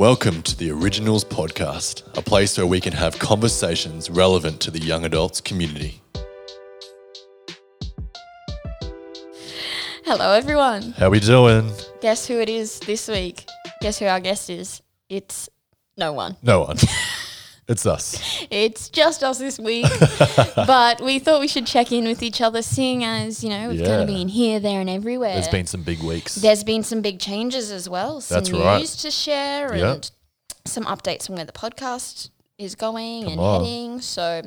Welcome to the Originals Podcast, a place where we can have conversations relevant to the young adults community. Hello, everyone. How we doing? Guess who it is this week? Guess who our guest is? It's no one. No one. it's us. It's just us this week. but we thought we should check in with each other, seeing as, you know, we've kind of been here, there, and everywhere. There's been some big weeks. There's been some big changes as well. Some That's news right. to share Yep. and some updates on where the podcast is going Come and on. heading. So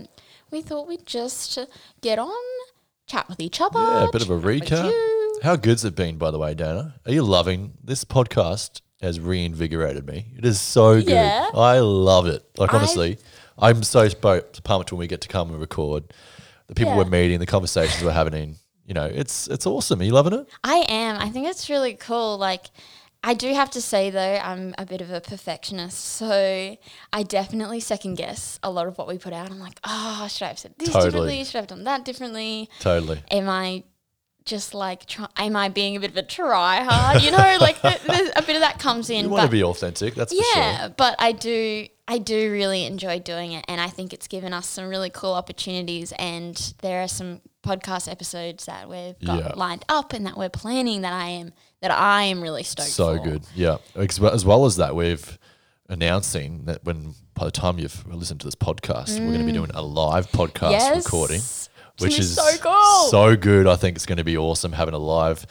we thought we'd just get on, chat with each other. Yeah, a bit of a recap. How good's it been, by the way, Dana? Are you loving this podcast? Has reinvigorated me. It is so good. Yeah. I love it. Like I- honestly, I'm so spo- pumped when we get to come and record. The people Yeah. we're meeting, the conversations we're having. You know, it's it's awesome. Are you loving it? I am. I think it's really cool. Like, I do have to say though, I'm a bit of a perfectionist, so I definitely second guess a lot of what we put out. I'm like, oh, should I have said this Totally. differently? Should I have done that differently? Totally. Am I just like, try- am I being a bit of a try hard? You know, like a bit of that comes in. You want to be authentic. That's for yeah, sure. but I do. I do really enjoy doing it, and I think it's given us some really cool opportunities. And there are some podcast episodes that we've got Yeah. lined up and that we're planning that I am that I am really stoked So for. good. Yeah. As well, as that, we've announcing that when by the time you've listened to this podcast, we're going to be doing a live podcast Mm. Yes, recording, which is so cool. so good. I think it's going to be awesome having a live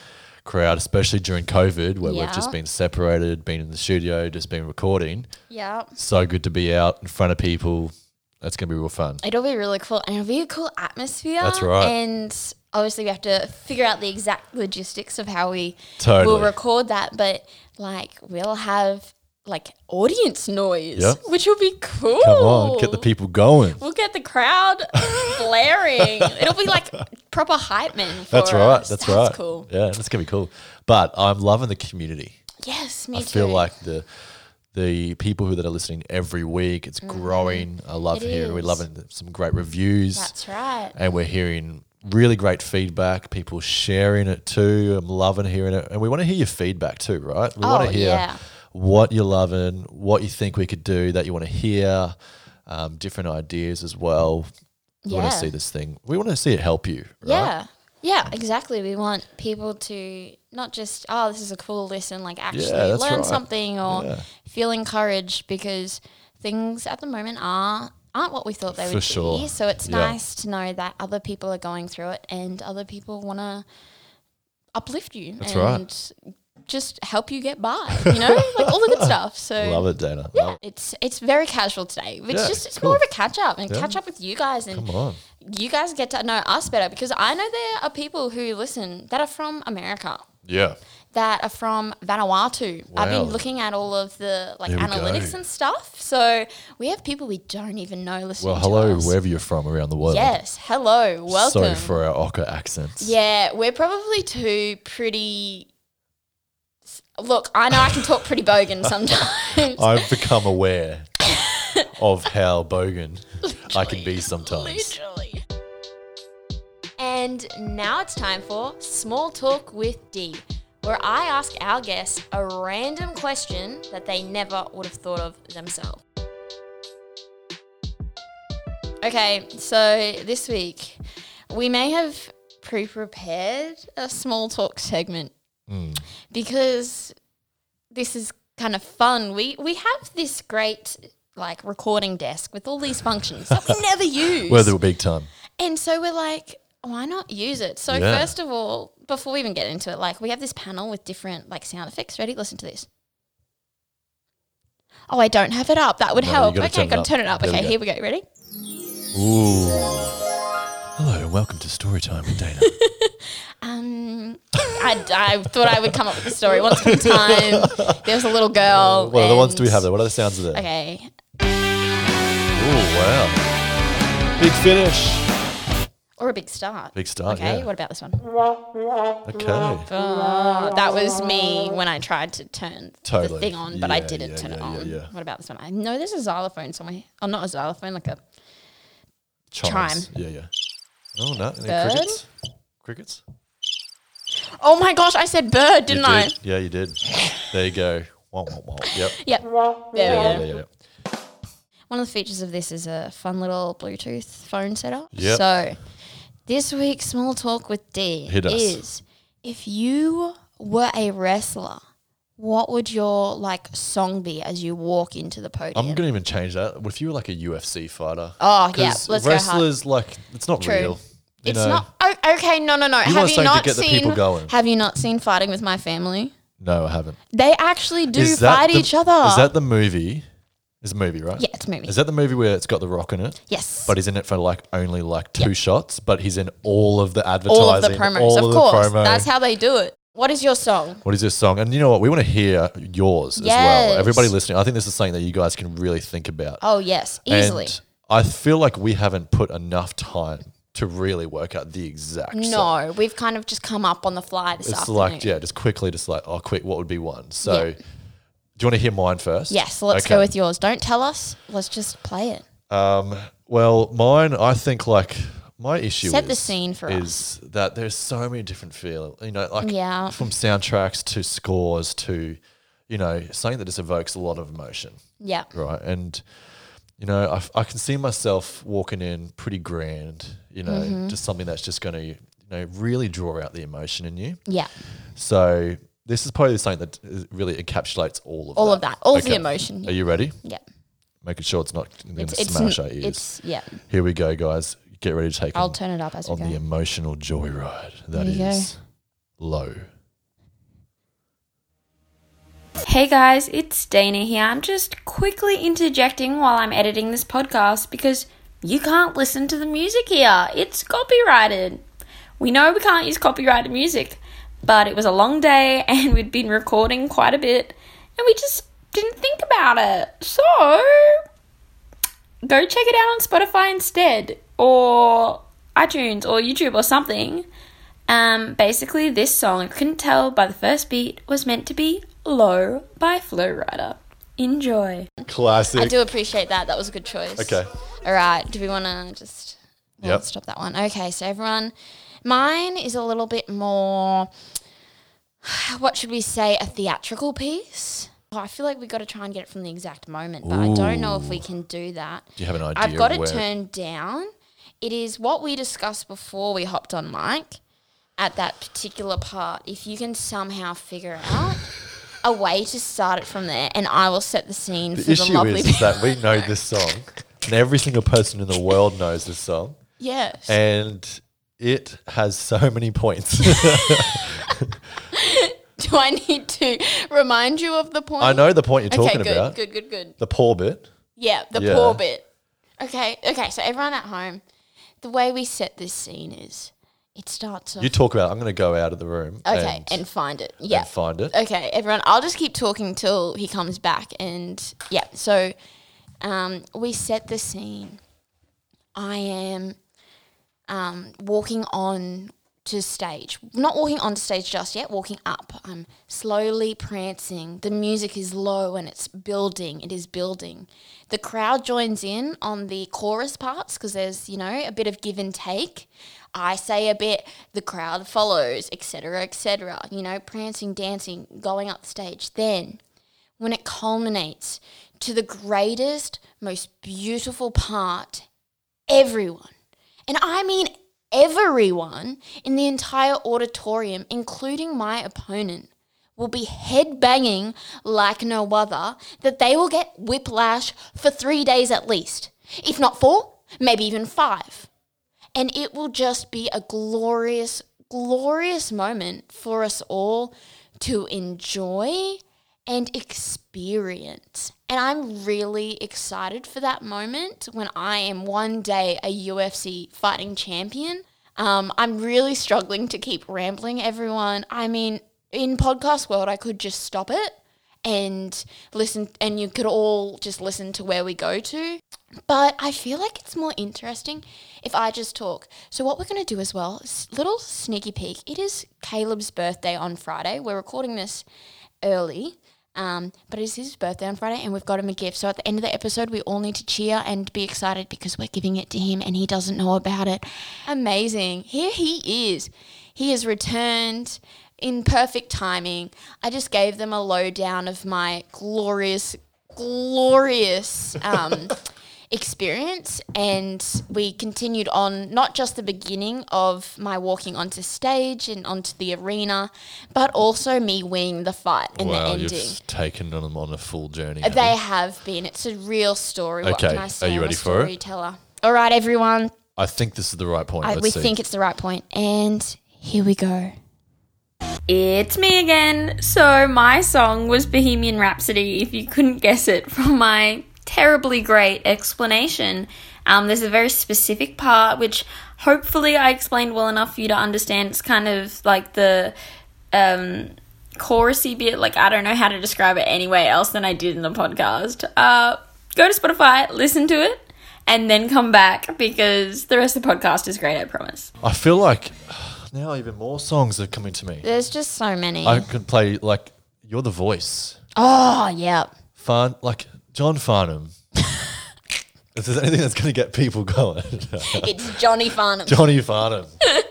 crowd, especially during COVID, where we've just been separated, been in the studio, just been recording. yeah, So good to be out in front of people. That's going to be real fun. it'll be really cool, and it'll be a cool atmosphere. That's right. And obviously, we have to figure out the exact logistics of how we Totally. will record that. But like, we'll have like audience noise, which will be cool. Come on, get the people going. We'll get the crowd blaring. It'll be like proper hype man. For That's right. us. That's, right. cool. Yeah, that's gonna be cool. But I'm loving the community. Yes, me too. I feel like the the people who that are listening every week, it's mm. growing. I love. It hearing. We're loving some great reviews, that's right. and we're hearing really great feedback. People sharing it too. I'm loving hearing it, and we want to hear your feedback too, right? We want Oh, to hear yeah. What you're loving, what you think we could do, that you want to hear, um, different ideas as well. We want to see this thing. We want to see it help you, right? Yeah. Yeah, exactly. We want people to not just, oh, this is a cool listen, like actually that's learn right. something or Yeah. feel encouraged because things at the moment are aren't what we thought they For would sure. be. So it's Yeah. nice to know that other people are going through it and other people want to uplift you That's and right. Just help you get by, you know? like all the good stuff. So Love it, Dana. yeah, Love it's it's very casual today. It's Yeah, just it's cool. more of a catch up and Yeah. catch up with you guys and Come on. you guys get to know us better because I know there are people who listen that are from America, Yeah. that are from Vanuatu. I've been looking at all of the like analytics go. and stuff. So we have people we don't even know listening Well, hello, wherever you're from around the world. Yes, hello, welcome. Sorry for our Ocker accents. yeah, we're probably two pretty. Look, I know I can talk pretty bogan sometimes. I've become aware of how bogan I can be sometimes. Literally. And now it's time for Small Talk with D, where I ask our guests a random question that they never would have thought of themselves. Okay, so this week we may have pre prepared a small talk segment Mm. because this is kind of fun. We we have this great like recording desk with all these functions that we never use. We're the big time. And so we're like, why not use it? So Yeah. first of all, before we even get into it, like we have this panel with different like sound effects. Ready? Listen to this. Oh, I don't have it up. That would No, help. Okay, gotta turn it up. There Okay, here we go. Ready? Ooh. Hello and welcome to Storytime with Dana. Um, I, I thought I would come up with a story. Once upon a time, there was a little girl. what other ones do we have there? What other sounds are there? Okay. Ooh, wow. Big finish. Or a big start. Big start, Okay, yeah. what about this one? Okay. Uh, that was me when I tried to turn Totally. the thing on, but I Yeah, didn't yeah, turn it yeah, yeah, on. yeah. What about this one? I know there's a xylophone somewhere. Oh, not a xylophone, like a. Chimes. Yeah, yeah. Oh, no. Any Bird? crickets? Crickets? Oh my gosh, I said bird, didn't you I? did. Yeah, you did. There you go. Wah, wah, wah. Yep. Yep. There we Yeah, go. yeah, yeah, yeah. One of the features of this is a fun little Bluetooth phone setup. Yep. So, this week's small talk with D Hit us. is if you were a wrestler, what would your like song be as you walk into the podium? I'm gonna even change that. What if you were like a UFC fighter? Oh, yeah, 'Cause let's go hard. wrestlers like it's not True. real. You it's know? not oh, okay. No, no, no. have you something to not get the people seen? going. Have you not seen Fighting with My Family? No, I haven't. They actually do fight the- each other. Is that the movie? Is a movie, right? yeah, it's a movie. Is that the movie where it's got the rock in it? yes, But he's in it for like only like two shots, but he's in all of the advertising, all of the promos. all of of course, promo. that's how they do it. What is your song? what is this song? And you know what? We want to hear yours as Yes. well. Everybody listening, I think this is something that you guys can really think about. Oh yes, easily. And I feel like we haven't put enough time to really work out the exact song. No, we've kind of just come up on the fly this It's afternoon. like, yeah, just quickly, just like, oh, quick, what would be one? So, Yeah. do you want to hear mine first? Yes, let's Okay. go with yours. Don't tell us. Let's just play it. Um, well, mine, I think like my issue Set is, the scene for is that there's so many different feel, you know, like Yeah. from soundtracks to scores to, you know, something that just evokes a lot of emotion, Yeah. right? And you know, I, I can see myself walking in pretty grand, you know, Mm-hmm. just something that's just going to, you know, really draw out the emotion in you. Yeah. So this is probably something that really encapsulates all of All that. of that. All of the Okay. emotion. Are you ready? Yeah. Making sure it's not going to smash n- our ears. it's yeah. Here we go, guys. Get ready to take I'll on, turn it up as we on the emotional joyride that Here you is low. Hey guys, it's Dana here. I'm just quickly interjecting while I'm editing this podcast because you can't listen to the music here. It's copyrighted. We know we can't use copyrighted music, but it was a long day and we'd been recording quite a bit and we just didn't think about it. So, go check it out on Spotify instead or iTunes or YouTube or something. Um, basically, this song, I couldn't tell by the first beat, was meant to be Low by Flo Rida. Enjoy. Classic. I do appreciate that. That was a good choice. Okay. All right. Do we want to just well, Yep. let's stop that one? Okay. So everyone, mine is a little bit more. What should we say? A theatrical piece. Oh, I feel like we've got to try and get it from the exact moment, but I don't know if we can do that. Do you have an idea? I've got of it where, turned down. It is what we discussed before we hopped on mic at that particular part. If you can somehow figure out a way to start it from there, and I will set the scene The for the issue lovely is, is that we know this song, and every single person in the world knows this song, yes. and it has so many points. Do I need to remind you of the point? I know the point you're Okay, talking good, about. good, good, good. The poor bit. Yeah, the Yeah. poor bit. Okay, okay. So everyone at home, the way we set this scene is, it starts off. You talk about. it. I'm going to go out of the room. okay, and, and, find it. Yeah. and find it. Okay, everyone. I'll just keep talking till he comes back, and yeah. So, um, we set the scene. I am, um, walking on to stage. Not walking on stage just yet. Walking up. I'm slowly prancing. The music is low and it's building. It is building. The crowd joins in on the chorus parts because there's you know a bit of give and take. I say a bit, the crowd follows, etc., etc. You know, prancing, dancing, going up stage. Then, when it culminates to the greatest, most beautiful part, everyone, and I mean everyone in the entire auditorium, including my opponent, will be headbanging like no other, that they will get whiplash for three days at least. If not four, maybe even five and it will just be a glorious, glorious moment for us all to enjoy and experience. And I'm really excited for that moment when I am one day a UFC fighting champion. Um, I'm really struggling to keep rambling, everyone. I mean, in podcast world, I could just stop it and listen, and you could all just listen to where we go to. But I feel like it's more interesting if I just talk. So what we're going to do as well, little sneaky peek. It is Caleb's birthday on Friday. We're recording this early, um, but it's his birthday on Friday, and we've got him a gift. So at the end of the episode, we all need to cheer and be excited because we're giving it to him, and he doesn't know about it. Amazing! Here he is. He has returned. in perfect timing, I just gave them a lowdown of my glorious, glorious um, experience. And we continued on not just the beginning of my walking onto stage and onto the arena, but also me winning the fight and wow, the ending. you've taken them on a full journey. Uh, have They you? have been. It's a real story. What Okay, can I say? are you ready for it? Storyteller. All right, everyone. I think this is the right point. I, Let's we see. think it's the right point, and here we go. It's me again. So, my song was Bohemian Rhapsody, if you couldn't guess it from my terribly great explanation. Um, there's a very specific part which hopefully I explained well enough for you to understand. It's kind of like the um, chorusy bit. Like, I don't know how to describe it any way else than I did in the podcast. Uh, go to Spotify, listen to it, and then come back because the rest of the podcast is great, I promise. I feel like now even more songs are coming to me. There's just so many. I could play like "You're the Voice," oh, yeah. Fun like John Farnham. if there's anything that's going to get people going, It's Johnny Farnham. Johnny Farnham.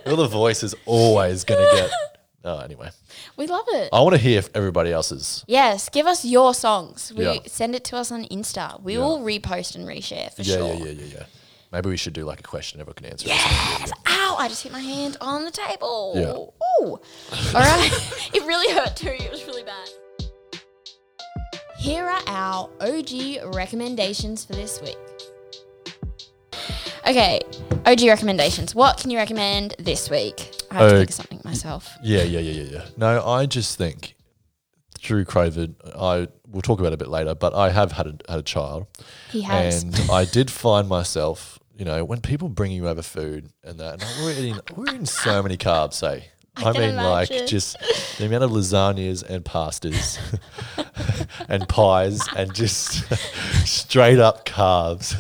You're the Voice is always going to get. Oh, anyway, we love it. I want to hear everybody else's. Yes, give us your songs. We Yeah. send it to us on Insta. We will repost and reshare for Yeah, sure. yeah, yeah, yeah, yeah. Maybe we should do like a question everyone can answer. or Yes. Ow! I just hit my hand on the table. Yeah. Ooh. All right. it really hurt too. It was really bad. Here are our OG recommendations for this week. Okay, OG recommendations. What can you recommend this week? I have to think of something myself. Yeah, yeah, yeah, yeah, yeah. No, I just think through COVID, I we'll talk about it a bit later, but I have had a, had a child, He has. and I did find myself, you know, when people bring you over food and that, and we're eating we're eating so many carbs, say. I, can mean, like just the amount of lasagnas and pastas and pies and just straight up carbs.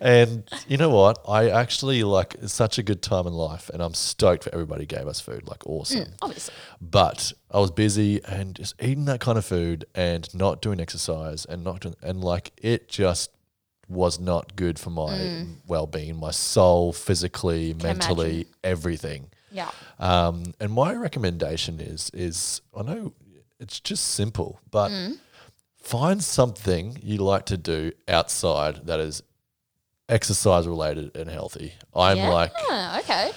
and you know what? I actually like it's such a good time in life, and I'm stoked for everybody gave us food. Like awesome. Obviously. But I was busy and just eating that kind of food and not doing exercise and not doing, and like it just was not good for my well being, my soul, physically, mentally, imagine. everything. Yeah. Um, and my recommendation is is I know it's just simple, but Mm. find something you like to do outside that is exercise related and healthy. I'm yeah. like okay.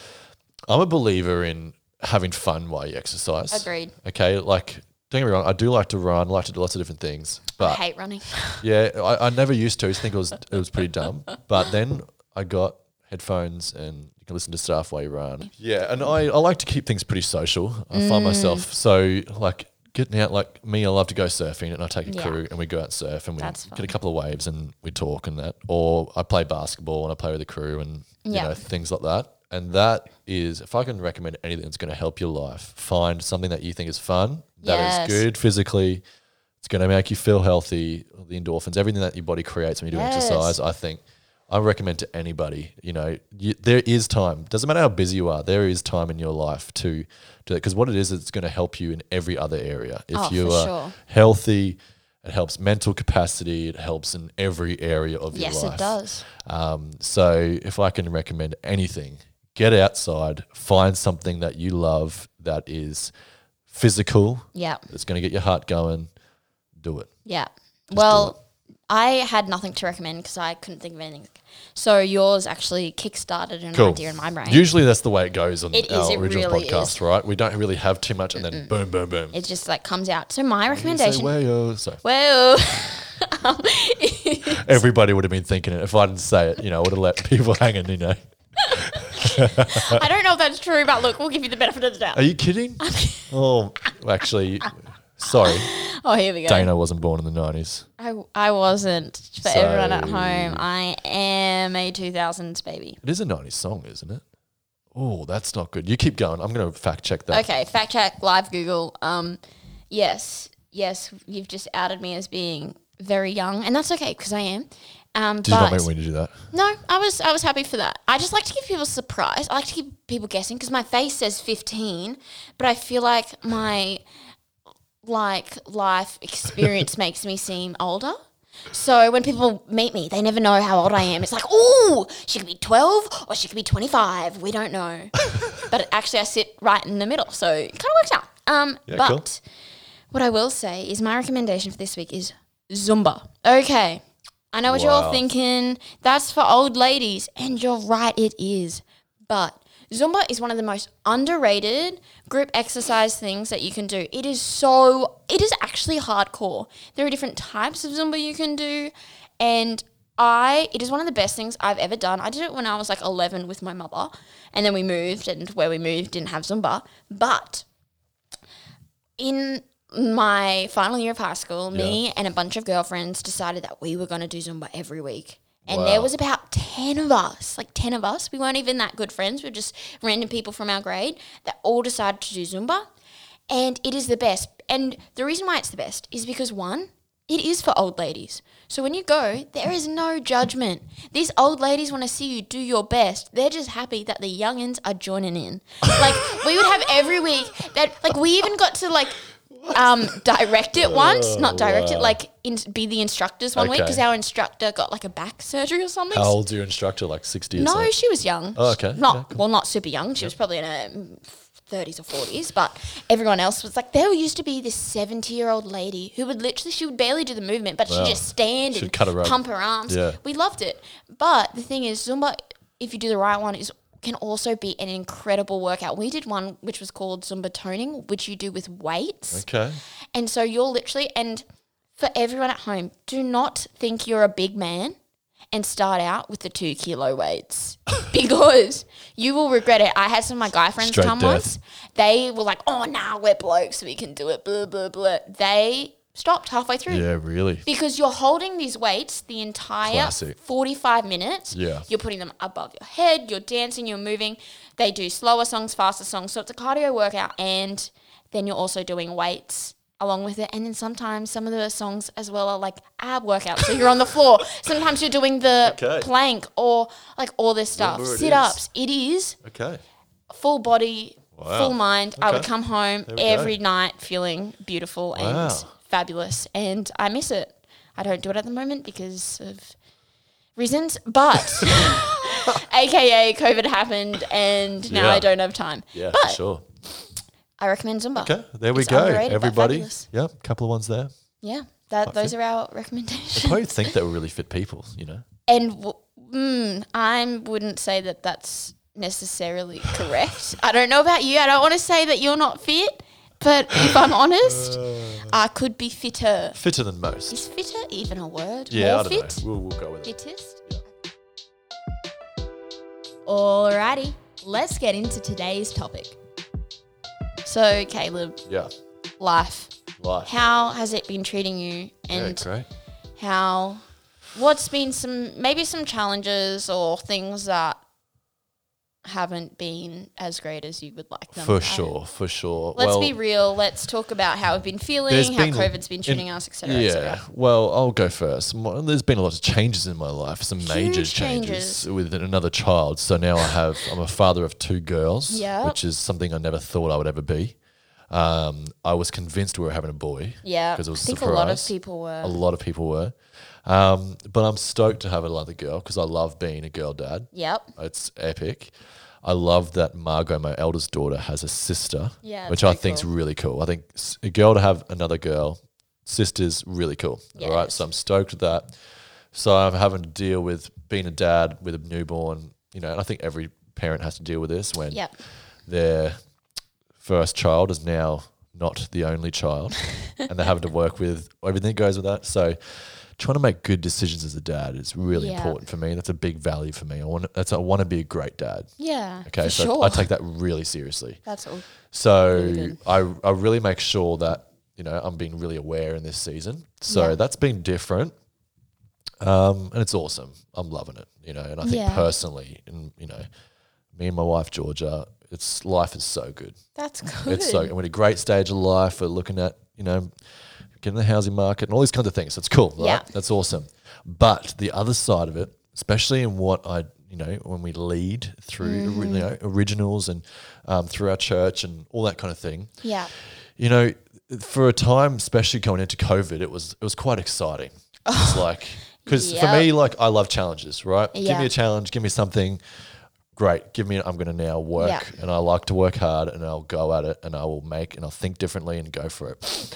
I'm a believer in having fun while you exercise. Agreed. Okay, like don't get me wrong, I do like to run, I like to do lots of different things, But I hate running. yeah, I, I never used to. I think it was it was pretty dumb, but then I got headphones and you can listen to stuff while you run. Yeah, and I, I like to keep things pretty social. I find myself so like getting out like me. I love to go surfing and I take a Yeah. crew and we go out and surf and we That's get fun. a couple of waves and we talk and that. Or I play basketball and I play with the crew and you Yeah. know things like that. And that is, if I can recommend anything that's going to help your life, find something that you think is fun, that is Yes. good physically, it's going to make you feel healthy, the endorphins, everything that your body creates when you do Yes. exercise. I think I recommend to anybody. You know, you, there is time. Doesn't matter how busy you are. There is time in your life to do that because what it is, it's going to help you in every other area. If Oh, you are sure. healthy, it helps mental capacity. It helps in every area of yes, your life. Yes, it does. Um, so if I can recommend anything, get outside, find something that you love that is physical, Yeah. that's going to get your heart going. Do it. Yeah. well, I had nothing to recommend because I couldn't think of anything. So yours actually kickstarted an Cool. idea in my brain. Usually that's the way it goes on It is, our it original really podcast, is. right? We don't really have too much, and then boom, boom, boom. it just like comes out. So my You say, recommendation. "Wayo." So well, um, everybody would have been thinking it. If I didn't say it, you know, I would have let people hanging. You know, I don't know if that's true, but look, we'll give you the benefit of the doubt. are you kidding? oh, actually, sorry, Oh, here we go. Dana wasn't born in the nineties. I, I wasn't. For everyone at home, I am a 2000s baby. It is a nineties song, isn't it? Oh, that's not good. You keep going. I'm going to fact check that. Okay, fact check, live Google. Um, yes, yes, you've just outed me as being very young, and that's okay because I am. Um, Did you but not mean me to do that? no, I was I was happy for that. I just like to give people a surprise. I like to keep people guessing because my face says 15, but I feel like my like life experience makes me seem older. So when people meet me, they never know how old I am. It's like, oh, she could be 12 or she could be 25. We don't know. but actually, I sit right in the middle. So it kind of works out. Um, Yeah, but cool. what I will say is my recommendation for this week is Zumba. Okay. I know what you're all thinking. That's for old ladies. And you're right, it is. But Zumba is one of the most underrated group exercise things that you can do. It is so, it is actually hardcore. There are different types of Zumba you can do. And I, it is one of the best things I've ever done. I did it when I was like 11 with my mother. And then we moved, and where we moved didn't have Zumba. But in my final year of high school, me and a bunch of girlfriends decided that we were going to do Zumba every week. And there was about 10 of us, like 10 of us. We weren't even that good friends. We were just random people from our grade that all decided to do Zumba. And it is the best. And the reason why it's the best is because one, it is for old ladies. So when you go, there is no judgment. These old ladies want to see you do your best. They're just happy that the youngins are joining in. Like we would have every week that like we even got to like um direct it once, not direct it, like in, be the instructors one week because our instructor got like a back surgery or something. How old's your instructor? Like 60 or No, something? she was young. Oh, okay. Not Yeah, well, not super young. She was probably in her thirties or forties. But everyone else was like, there used to be this seventy-year-old lady who would literally, she would barely do the movement, but Wow. she'd just stand She'd and her pump her arms. Yeah. We loved it. But the thing is, Zumba, if you do the right one, is can also be an incredible workout. We did one which was called Zumba toning, which you do with weights. Okay. And so you're literally, and for everyone at home, do not think you're a big man and start out with the two kilo weights because you will regret it. I had some of my guy friends Straight come death. once. They were like, oh, nah, we're blokes, we can do it, blah, blah, blah. They stopped halfway through. Yeah, really. Because you're holding these weights the entire Classic. 45 minutes. Yeah. You're putting them above your head, you're dancing, you're moving. They do slower songs, faster songs. So it's a cardio workout. And then you're also doing weights along with it. And then sometimes some of the songs as well are like ab workouts. So you're on the floor. Sometimes you're doing the Okay. plank or like all this stuff. Sit ups. It is Okay. full body, Wow. full mind. I would come home we go. every night feeling beautiful and Wow. Fabulous, and I miss it. I don't do it at the moment because of reasons, but AKA COVID happened, and now Yeah. I don't have time. Yeah, but sure. I recommend Zumba. Okay, there we It's go. Everybody. fabulous. Yep, couple of ones there. Yeah, that those are our recommendations. I probably think they were really fit people, you know? And w- mm, I wouldn't say that that's necessarily correct. I don't know about you. I don't want to say that you're not fit, but if I'm honest, uh. I could be fitter. Fitter than most. Is fitter even a word? Yeah, More I don't fit? know. We'll, we'll go with it. Fittest? Yeah. Alrighty, let's get into today's topic. So, Caleb, Yeah. life. Life. How has it been treating you? yeah, And great. how what's been some maybe some challenges or things that haven't been as great as you would like them For sure, for sure. Let's well, be real. Let's talk about how we've been feeling, how been- COVID's been treating in- us, etc. Yeah, etc. well, I'll go first. There's been a lot of changes in my life, some major changes, changes. with another child. So now I have, I'm a father of two girls, Yep. which is something I never thought I would ever be. Um, I was convinced we were having a boy. Yeah. Because it was I a think a lot of people were. A lot of people were. Um, but I'm stoked to have another girl because I love being a girl dad. Yep. It's epic. I love that Margot, my eldest daughter, has a sister, Yeah, which I very think's cool. really cool. I think s- a girl to have another girl, sister's really cool. All right, so I'm stoked with that. So I'm having to deal with being a dad with a newborn, you know, and I think every parent has to deal with this when Yep. their first child is now not the only child and they're having to work with everything that goes with that. So trying to make good decisions as a dad is really Yeah. important for me. That's a big value for me. I want that's I want to be a great dad. Yeah. Okay, For so sure. I take that really seriously. That's all. So Really. I I really make sure that you know I'm being really aware in this season. So Yeah. that's been different, um, and it's awesome. I'm loving it. You know, and I think Yeah. personally, and you know, me and my wife Georgia, it's life is so good. That's good. It's so we're in a great stage of life. We're looking at you know getting the housing market and all these kinds of things. It's cool, right? Yeah. That's awesome. But the other side of it, especially in what I you know when we lead through Mm-hmm. you know, originals and um, through our church and all that kind of thing, yeah. you know, for a time, especially going into COVID, it was it was quite exciting. It's like because for me, like I love challenges, right? Yeah. Give me a challenge, give me something. great. Give me. I'm going to now work, Yeah. and I like to work hard, and I'll go at it, and I will make, and I'll think differently, and go for it.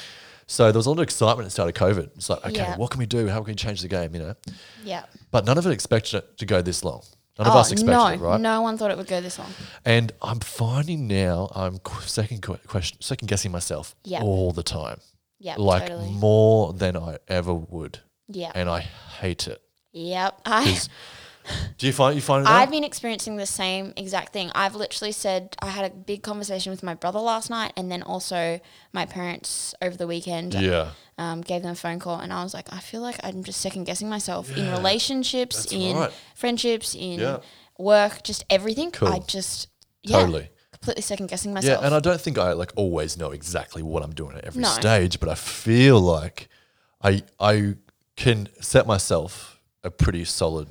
So there was a lot of excitement at the start of COVID. It's like, okay, Yeah. what can we do? How can we change the game? You know, Yeah. but none of it expected it to go this long. None of oh, us expected no, it, right? no one thought it would go this long. And I'm finding now I'm second question, second guessing myself Yeah. all the time, Yeah, like totally. more than I ever would, Yeah. and I hate it. Yep. I, do you find you find it? I've that? been experiencing the same exact thing. I've literally said I had a big conversation with my brother last night, and then also my parents over the weekend. yeah, Um, gave them a phone call, and I was like, I feel like I'm just second guessing myself in relationships, that's in right. friendships, in Yeah. work, just everything. Cool. I just yeah, totally. completely second guessing myself. Yeah, and I don't think I like always know exactly what I'm doing at every No. stage, but I feel like I I can set myself a pretty solid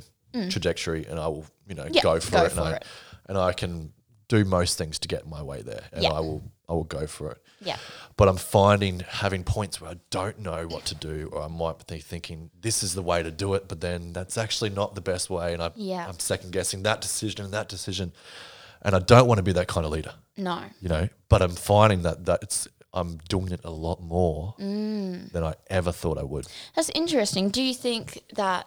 trajectory, and I will you know Mm. Yeah, go for go it, for and I it. and I can do most things to get my way there, and Yeah. I will I will go for it. yeah, But I'm finding having points where I don't know what to do, or I might be thinking this is the way to do it, but then that's actually not the best way, and I, Yeah. I'm second guessing that decision and that decision, and I don't want to be that kind of leader no, you know. But I'm finding that that it's I'm doing it a lot more Mm. than I ever thought I would. that's interesting. Do you think that?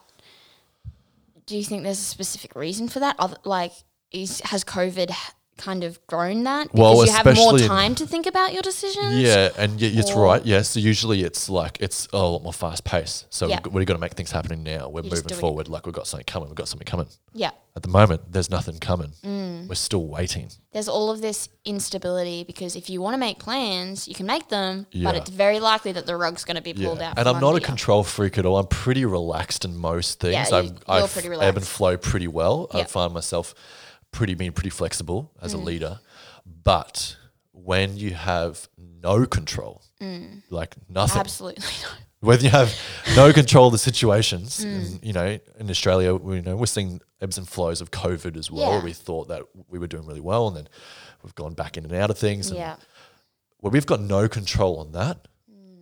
Do you think there's a specific reason for that? Other, like, is has COVID kind of grown that because Well, you have more especially in- time to think about your decisions? Yeah, and y- it's Or- right. Yeah, so usually it's like it's a lot more fast paced. So Yeah. we've got- we've got to make things happening now. We're You're moving doing it. forward. Like we've got something coming. We've got something coming. yeah. At the moment, there's nothing coming. Mm. We're still waiting. there's all of this instability because if you want to make plans, you can make them, Yeah. but it's very likely that the rug's going to be pulled out. And I'm not a control freak at all. I'm pretty relaxed in most things. Yeah, you- I'm, I you're f- pretty ebb and flow pretty well. I find myself pretty being pretty flexible as Mm. a leader. But when you have no control, like nothing, Absolutely. no. when you have no control of the situations, Mm. and, you know, in Australia, we, you know, we're seeing ebbs and flows of COVID as well. Yeah. We thought that we were doing really well, and then we've gone back in and out of things. And yeah, where we've got no control on that,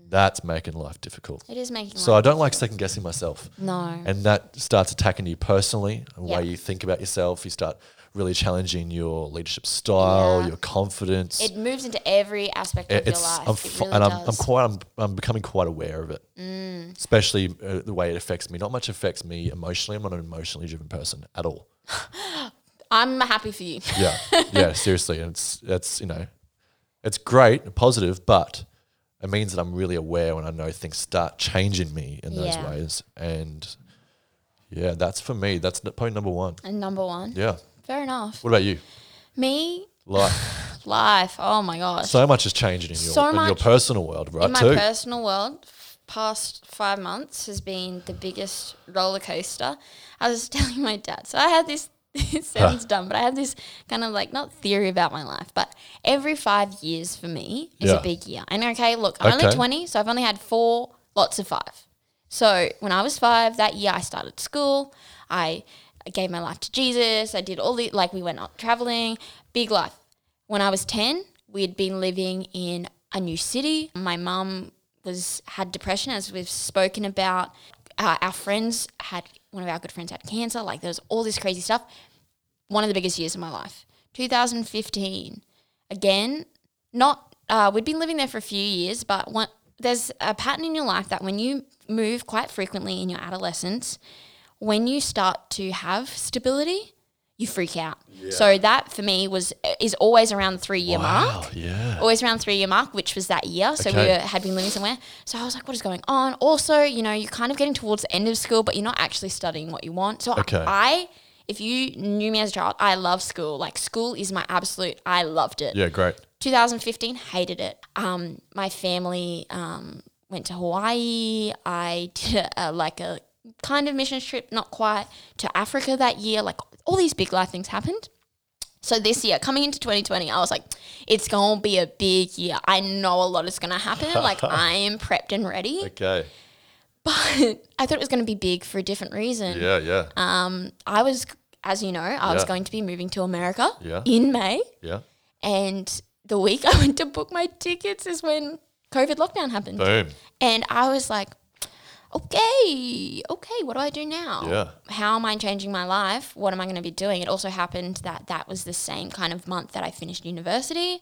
that's making life difficult. it is making. Life difficult. So I don't like second guessing myself. no. And that starts attacking you personally, the Yeah. way you think about yourself. You start really challenging your leadership style, Yeah. your confidence. it moves into every aspect It- of your life. I'm f- really and I'm. Mm. I'm quite I'm, I'm becoming quite aware of it, especially uh, the way it affects me. Not much affects me emotionally. I'm not an emotionally driven person at all. I'm happy for you. Yeah, yeah, seriously. And it's it's you know, it's great, and positive, but it means that I'm really aware when I know things start changing me in those Yeah. ways. And yeah, that's for me. That's n- probably number one. And number one, Yeah. Fair enough. What about you? Me, Life. life. Oh my gosh. so much is changing in your So in your personal world, right? in my too. personal world, past five months has been the biggest roller coaster. I was telling my dad, so I had this. It sounds dumb, but I have this kind of like not theory about my life, but every five years for me is Yeah. a big year. And okay, look, I'm only 20, so I've only had four lots of five. So when I was five, that year I started school. I gave my life to Jesus. I did all the like we went out traveling, big life. When I was 10, we had been living in a new city. My mum was had depression as we've spoken about. Uh, our friends had one of our good friends had cancer. Like there was all this crazy stuff. One of the biggest years of my life. 2015. Again, not uh, we'd been living there for a few years, but one, there's a pattern in your life that when you move quite frequently in your adolescence, when you start to have stability, you freak out. So that for me was is always around the three year mark yeah. always around three year mark, which was that year. So we were, had been living somewhere. So I was like, what is going on? Also, you know, you're kind of getting towards the end of school, but you're not actually studying what you want. So Okay. I, if you knew me as a child, I love school. Like school is my absolute, I loved it. Yeah, great. 2015, hated it. Um, my family um, went to Hawaii. I did a, a, like a kind of mission trip, not quite, to Africa that year. Like all these big life things happened. So this year, coming into 2020, I was like, it's going to be a big year. I know a lot is going to happen. like I am prepped and ready. Okay. But I thought it was going to be big for a different reason. Yeah, yeah. Um, I was, as you know, I was going to be moving to America Yeah. in May. yeah. And the week I went to book my tickets is when COVID lockdown happened. Boom. And I was like, okay, okay, what do I do now? Yeah. How am I changing my life? What am I going to be doing? It also happened that that was the same kind of month that I finished university.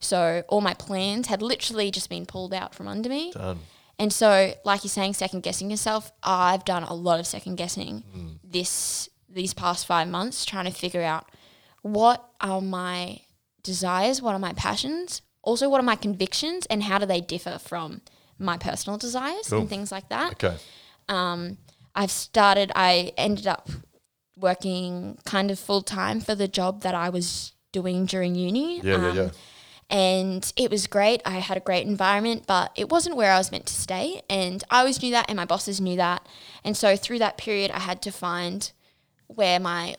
So all my plans had literally just been pulled out from under me. Done. And so, like you're saying, second guessing yourself, I've done a lot of second guessing Mm. this these past five months, trying to figure out what are my desires, what are my passions, also what are my convictions, and how do they differ from my personal desires Cool. and things like that. Okay. Um, I've started. I ended up working kind of full time for the job that I was doing during uni. Yeah, yeah, Um, yeah. and it was great. I had a great environment, but it wasn't where I was meant to stay. And I always knew that, and my bosses knew that. And so through that period, I had to find where my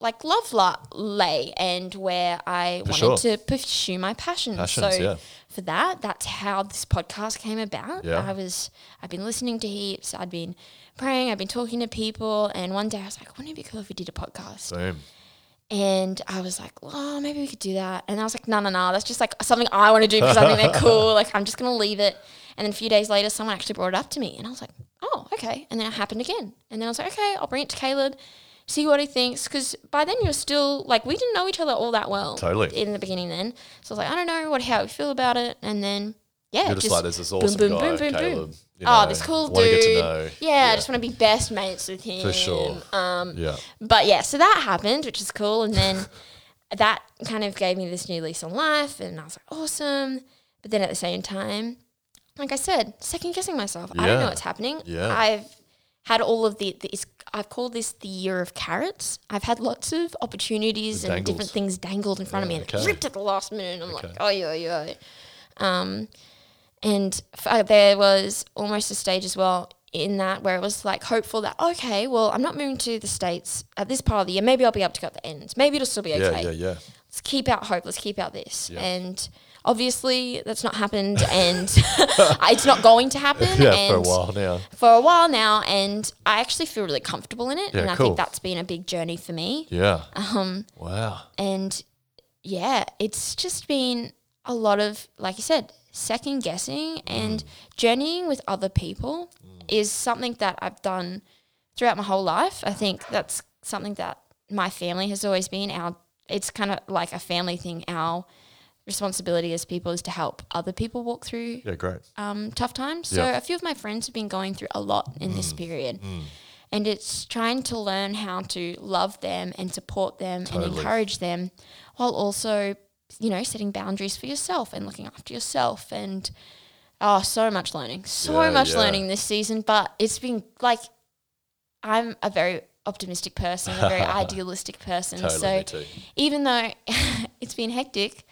like love la- lay and where I For wanted sure. to pursue my passions. Passions, so yeah. for that, that's how this podcast came about. Yeah. I was I've been listening to heaps. I'd been praying. I've been talking to people, and one day I was like, "Wouldn't it be cool if we did a podcast?" Boom. And I was like, oh, maybe we could do that. And I was like, no, no, no, that's just like something I want to do because I think they're cool. Like, I'm just going to leave it. And then a few days later, someone actually brought it up to me. And I was like, oh, okay. And then it happened again. And then I was like, okay, I'll bring it to Caleb, see what he thinks. Because by then you're still, like, we didn't know each other all that well. Totally. In the beginning then. So I was like, I don't know what how we feel about it. And then, yeah. You're just, like, there's this awesome boom, boom, guy, boom, boom, boom. Caleb. you oh, this cool dude. get to know. Yeah, I just want to be best mates with him. For sure. Um, Yeah. but yeah, so that happened, which is cool. And then that kind of gave me this new lease on life. And I was like, awesome. But then at the same time, like I said, second guessing myself. I don't know what's happening. Yeah. I've had all of the, the I've called this the year of carrots. I've had lots of opportunities and different things dangled in front of me Yeah, and okay. ripped at the last minute. And I'm Okay. like, oh, yeah, yeah. Um, and f- uh, there was almost a stage as well in that where it was like hopeful that okay, well, I'm not moving to the states at this part of the year. Maybe I'll be able to go at the end. Maybe it'll still be Yeah, okay. yeah, yeah. Let's keep out hope. Let's keep out this. Yeah. And obviously, that's not happened, and it's not going to happen. Yeah, and for a while now. For a while now, and I actually feel really comfortable in it, Yeah, and I think that's been a big journey for me. Yeah. Um, Wow. and yeah, it's just been a lot of, like you said, second guessing and journeying with other people is something that I've done throughout my whole life. I think that's something that my family has always been our. It's kind of like a family thing. Our responsibility as people is to help other people walk through Yeah, great. um, tough times. So Yeah. a few of my friends have been going through a lot in this period. And it's trying to learn how to love them and support them and encourage them while also, you know, setting boundaries for yourself and looking after yourself and oh, so much learning. So Yeah, much learning this season, but it's been like I'm a very optimistic person, a very idealistic person. Totally, so even though it's been hectic,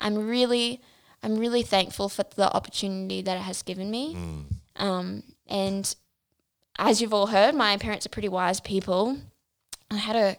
I'm really, I'm really thankful for the opportunity that it has given me. Mm. Um, and as you've all heard, my parents are pretty wise people. I had a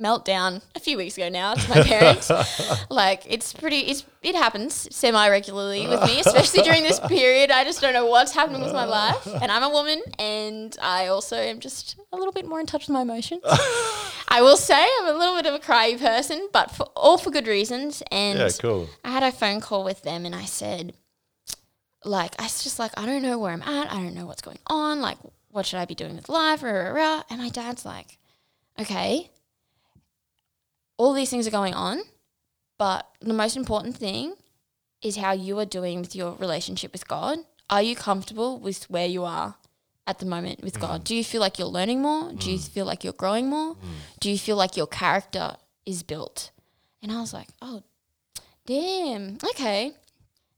meltdown a few weeks ago now to my parents. like it's pretty, it's it happens semi regularly with me, especially during this period. I just don't know what's happening with my life, and I'm a woman, and I also am just a little bit more in touch with my emotions. I will say I'm a little bit of a cryy person, but for all for good reasons. And Yeah, cool. I had a phone call with them and I said, like, I was just like, I don't know where I'm at. I don't know what's going on. Like, what should I be doing with life? Rah, rah, rah. And my dad's like, okay, all these things are going on, but the most important thing is how you are doing with your relationship with God. Are you comfortable with where you are at the moment with God? Mm. Do you feel like you're learning more? Do you mm. feel like you're growing more? Mm. Do you feel like your character is built? And I was like, oh, damn, okay.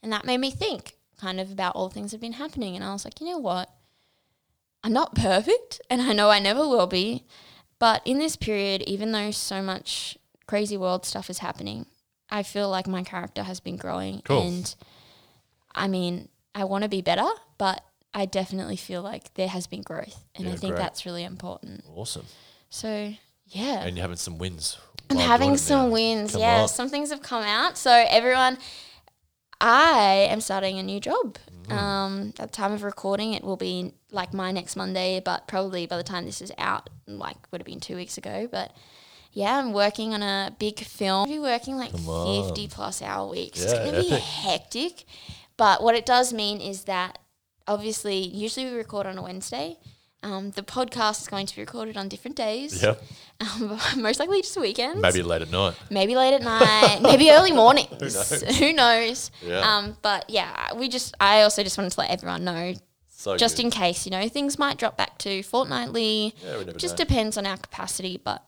And that made me think kind of about all the things that have been happening. And I was like, you know what? I'm not perfect, and I know I never will be. But in this period, even though so much crazy world stuff is happening, I feel like my character has been growing. Cool. And I mean, I want to be better, but I definitely feel like there has been growth. And I think great. that's really important. Awesome. So, yeah. And you're having some wins. I'm having some now. wins. Come yeah, on. some things have come out. So everyone, I am starting a new job. Mm. Um, at the time of recording, it will be like my next Monday, but probably by the time this is out, like would have been two weeks ago. But yeah, I'm working on a big film. I'll be working like Come on. 50 plus hour weeks. Yeah, it's going to be hectic. But what it does mean is that obviously, usually we record on a Wednesday. Um, the podcast is going to be recorded on different days. Yep. Um, most likely just weekends. Maybe late at night. Maybe late at night. maybe early mornings. knows? Who knows? Yeah. Um, but yeah, we just. I also just wanted to let everyone know, So just good. in case, you know, things might drop back to fortnightly. Yeah, we never just know. depends on our capacity, but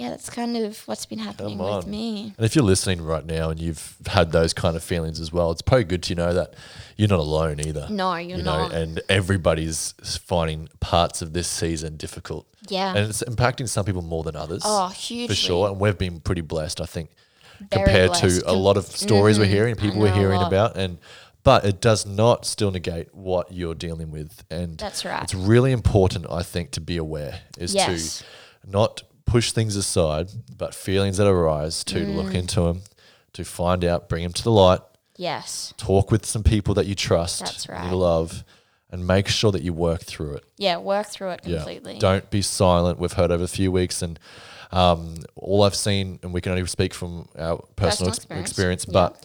yeah, that's kind of what's been happening with me. And if you're listening right now and you've had those kind of feelings as well, it's probably good to know that you're not alone either. No, you're you know, not. and everybody's finding parts of this season difficult. Yeah. And it's impacting some people more than others. Oh, For sure. And we've been pretty blessed, I think, Very compared blessed. to a lot of stories we're Mhm. hearing, people we're hearing about. And but it does not still negate what you're dealing with. And That's right. it's really important, I think, to be aware is Yes. to not push things aside, but feelings that arise to Mm. look into them, to find out, bring them to the light, Yes. talk with some people that you trust, That's right. you love, and make sure that you work through it. Yeah, work through it completely. Yeah. Don't be silent. We've heard over a few weeks, and um, all I've seen, and we can only speak from our personal, Personal ex- experience. experience, Yeah. but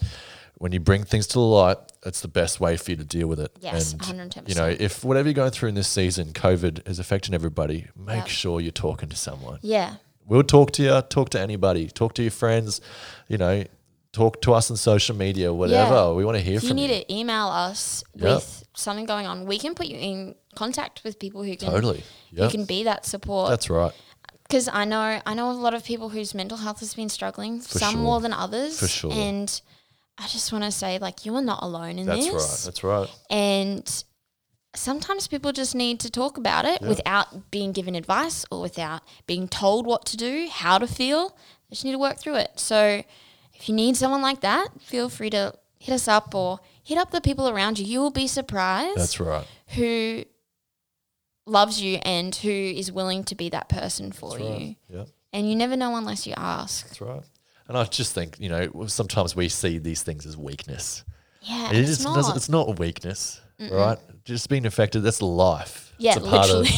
when you bring things to the light, it's the best way for you to deal with it. Yes, and 110%. you know, if whatever you're going through in this season, COVID is affecting everybody, make Yep. sure you're talking to someone. Yeah. We'll talk to you, talk to anybody, talk to your friends, you know, talk to us on social media, whatever. Yeah. We want to hear from you. If you need to email us Yep. with something going on, we can put you in contact with people who can Totally. who Yeah. can be that support. That's right. because I know I know a lot of people whose mental health has been struggling, some sure. more than others. For sure. And I just want to say, like, you are not alone in That's this. That's right. That's right. and sometimes people just need to talk about it Yeah. without being given advice or without being told what to do, how to feel. They just need to work through it. So if you need someone like that, feel free to hit us up or hit up the people around you. You will be surprised That's right. who loves you and who is willing to be that person for That's you. right. Yeah. And you never know unless you ask. That's right. And I just think, you know, sometimes we see these things as weakness. Yeah, It it's not. doesn't- it's not a weakness, right? Just being affected, that's life. Yeah, it's a part literally.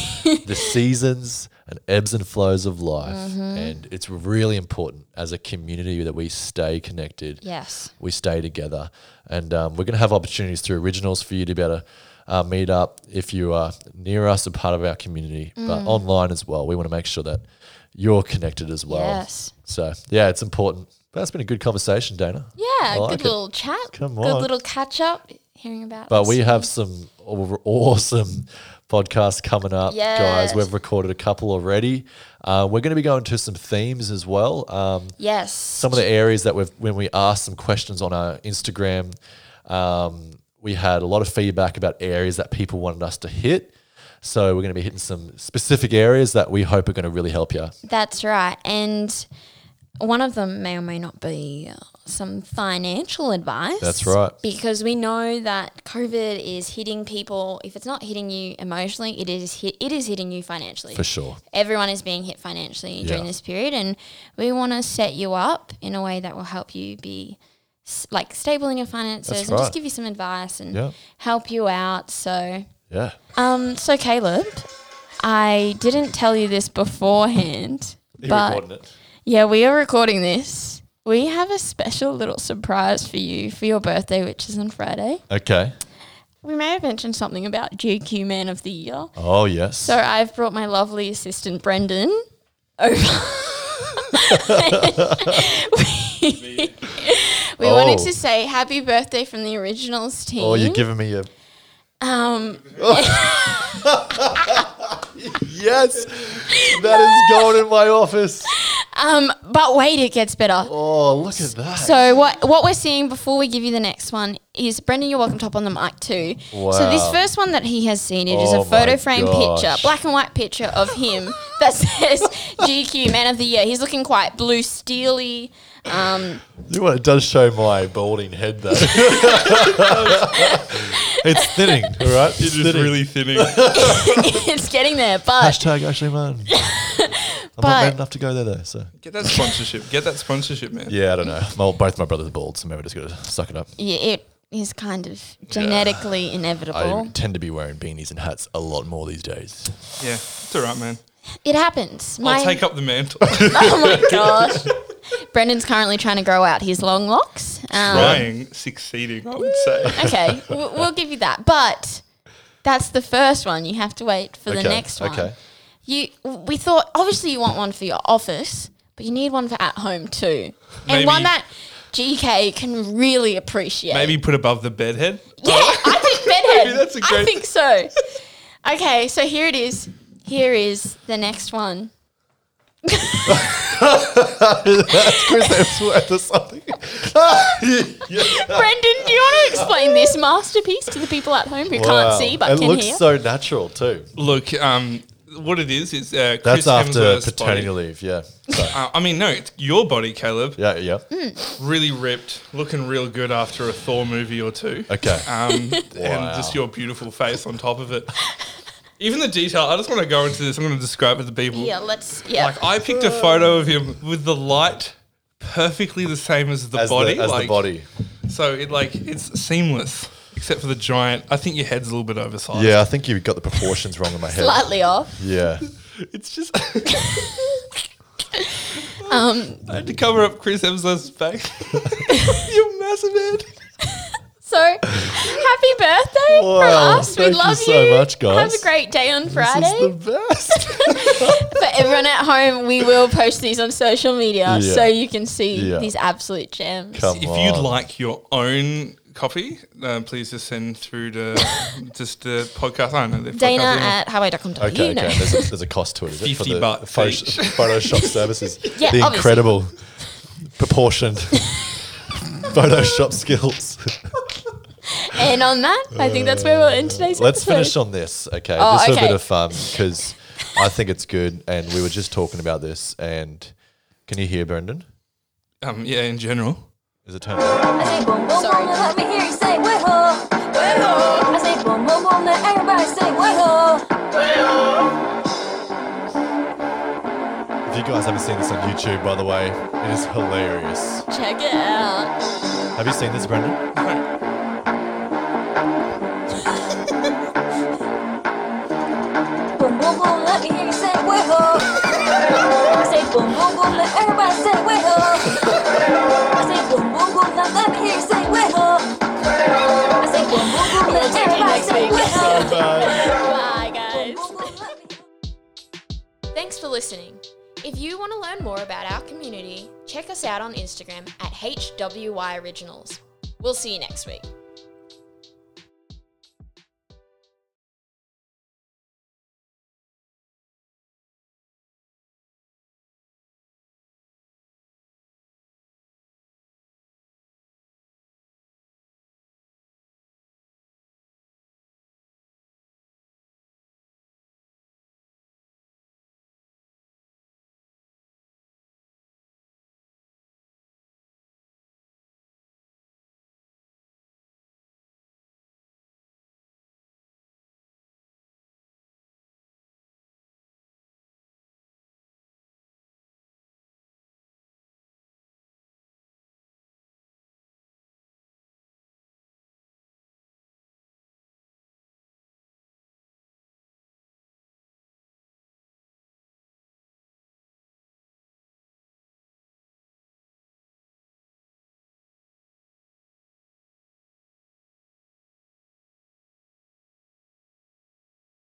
of the seasons and ebbs and flows of life. Mm-hmm. And it's really important as a community that we stay connected. yes. we stay together. And um, we're going to have opportunities through originals for you to be able to uh, meet up if you are near us, a part of our community, but Mm. online as well. We want to make sure that you're connected as well. Yes. So, yeah, it's important. But it's been a good conversation, Dana. Yeah, I like good it. little chat. Come Good on. little catch up. Hearing about But we have some awesome podcasts coming up, Yes. guys. We've recorded a couple already. Uh, we're going to be going to some themes as well. Um, Yes. some of the areas that we've when we asked some questions on our Instagram, um, we had a lot of feedback about areas that people wanted us to hit. So we're going to be hitting some specific areas that we hope are going to really help you. That's right. And one of them may or may not be some financial advice. That's right. Because we know that COVID is hitting people. If it's not hitting you emotionally, it is hit, it is hitting you financially. For sure. Everyone is being hit financially during Yeah. this period, and we want to set you up in a way that will help you be like stable in your finances and just give you some advice and Yeah. help you out. So Yeah. um, so Caleb, I didn't tell you this beforehand, but it. yeah, we are recording this. We have a special little surprise for you for your birthday, which is on Friday. Okay. We may have mentioned something about GQ Man of the Year. Oh, yes. So I've brought my lovely assistant Brendan over. we we wanted Oh. to say happy birthday from the originals team. oh, you're giving me a. um, Yes. that is going in my office. um, but wait, it gets better. Oh, look at that. So what what we're seeing before we give you the next one is Brendan. You're welcome to hop on the mic too. Wow. So this first one that he has seen it is Oh a photo frame gosh. picture, black and white picture of him that says GQ Man of the Year. He's looking quite blue steely. Um, You know what? It does show my balding head, though. it's thinning, all right? You're It's just thinning. really thinning. it's getting there, but Hashtag Ashley Man. I'm But- not man enough to go there, though. So Get that sponsorship. Get that sponsorship, man. yeah, I don't know. My, both my brothers are bald, so maybe I just got to suck it up. yeah, it is kind of genetically inevitable. I tend to be wearing beanies and hats a lot more these days. Yeah, it's all right, man. it happens. My, I'll take up the mantle. oh my gosh. Brendan's currently trying to grow out his long locks. Um, Trying, succeeding, I would say. okay, we'll, we'll give you that. But That's the first one. You have to wait for the Okay, next one. okay. You, we thought obviously you want one for your office, but you need one for at home too, and Maybe- one that GK can really appreciate. Maybe put above the bedhead. Yeah, I think bedhead. Maybe that's a I great- I think so. Okay, so here it is. Here is the next one. That's Chris Hemsworth or something. Brendan, do you want to explain this masterpiece to the people at home who Wow. can't see but it can looks hear? so natural too. Look, um, what it is is uh, That's Chris after Hemsworth's paternity body. leave. Yeah. So, Uh, I mean, no, it's your body, Caleb. yeah. Yeah. Hmm. Really ripped, looking real good after a Thor movie or two. Okay. Um, Wow. And just your beautiful face on top of it. Even the detail. I just want to go into this. I'm going to describe it to people. yeah, let's. Yeah. Like I picked a photo of him with the light perfectly the same as the as body. the, as like, the body. So it like it's seamless, except for the giant. I think your head's a little bit oversized. Yeah, I think you got the proportions wrong in my head. Slightly off. Yeah. It's just. Um, I had to cover up Chris Hemsworth's face. Your massive head. So, happy birthday Wow, from us. We thank you love so much, guys. Have a great day on This Friday. is the best. For everyone at home, we will post these on social media Yeah. so you can see Yeah. these absolute gems. Come If you'd on. like your own copy, uh, please just send through to just the podcast. I don't know. the Dana podcast email. at highway.com. Okay, you know. okay. There's a, there's a cost to it, is it? 50 the bucks photo- each. Photoshop services. Yeah, the obviously. incredible proportioned Photoshop skills. And on that, I think that's where we'll end today's Let's episode. finish on this, okay? Oh, just for a okay. bit of fun, because I think it's good. And we were just talking about this. And can you hear Brendan? Um, yeah, in general. Is it turned on? I say boom boom Sorry. boom, let me hear you say way ho, way ho. I say boom boom boom, let everybody say way ho. If you guys haven't seen this on YouTube, by the way, it is hilarious. Check it out. Have you seen this, Brendan? Boom boom boom, say say boom boom boom, everybody say say boom boom boom, say say boom boom boom, everybody say. Bye, guys. Thanks for listening. If you want to learn more about our community, check us out on Instagram at HWY Originals. We'll see you next week.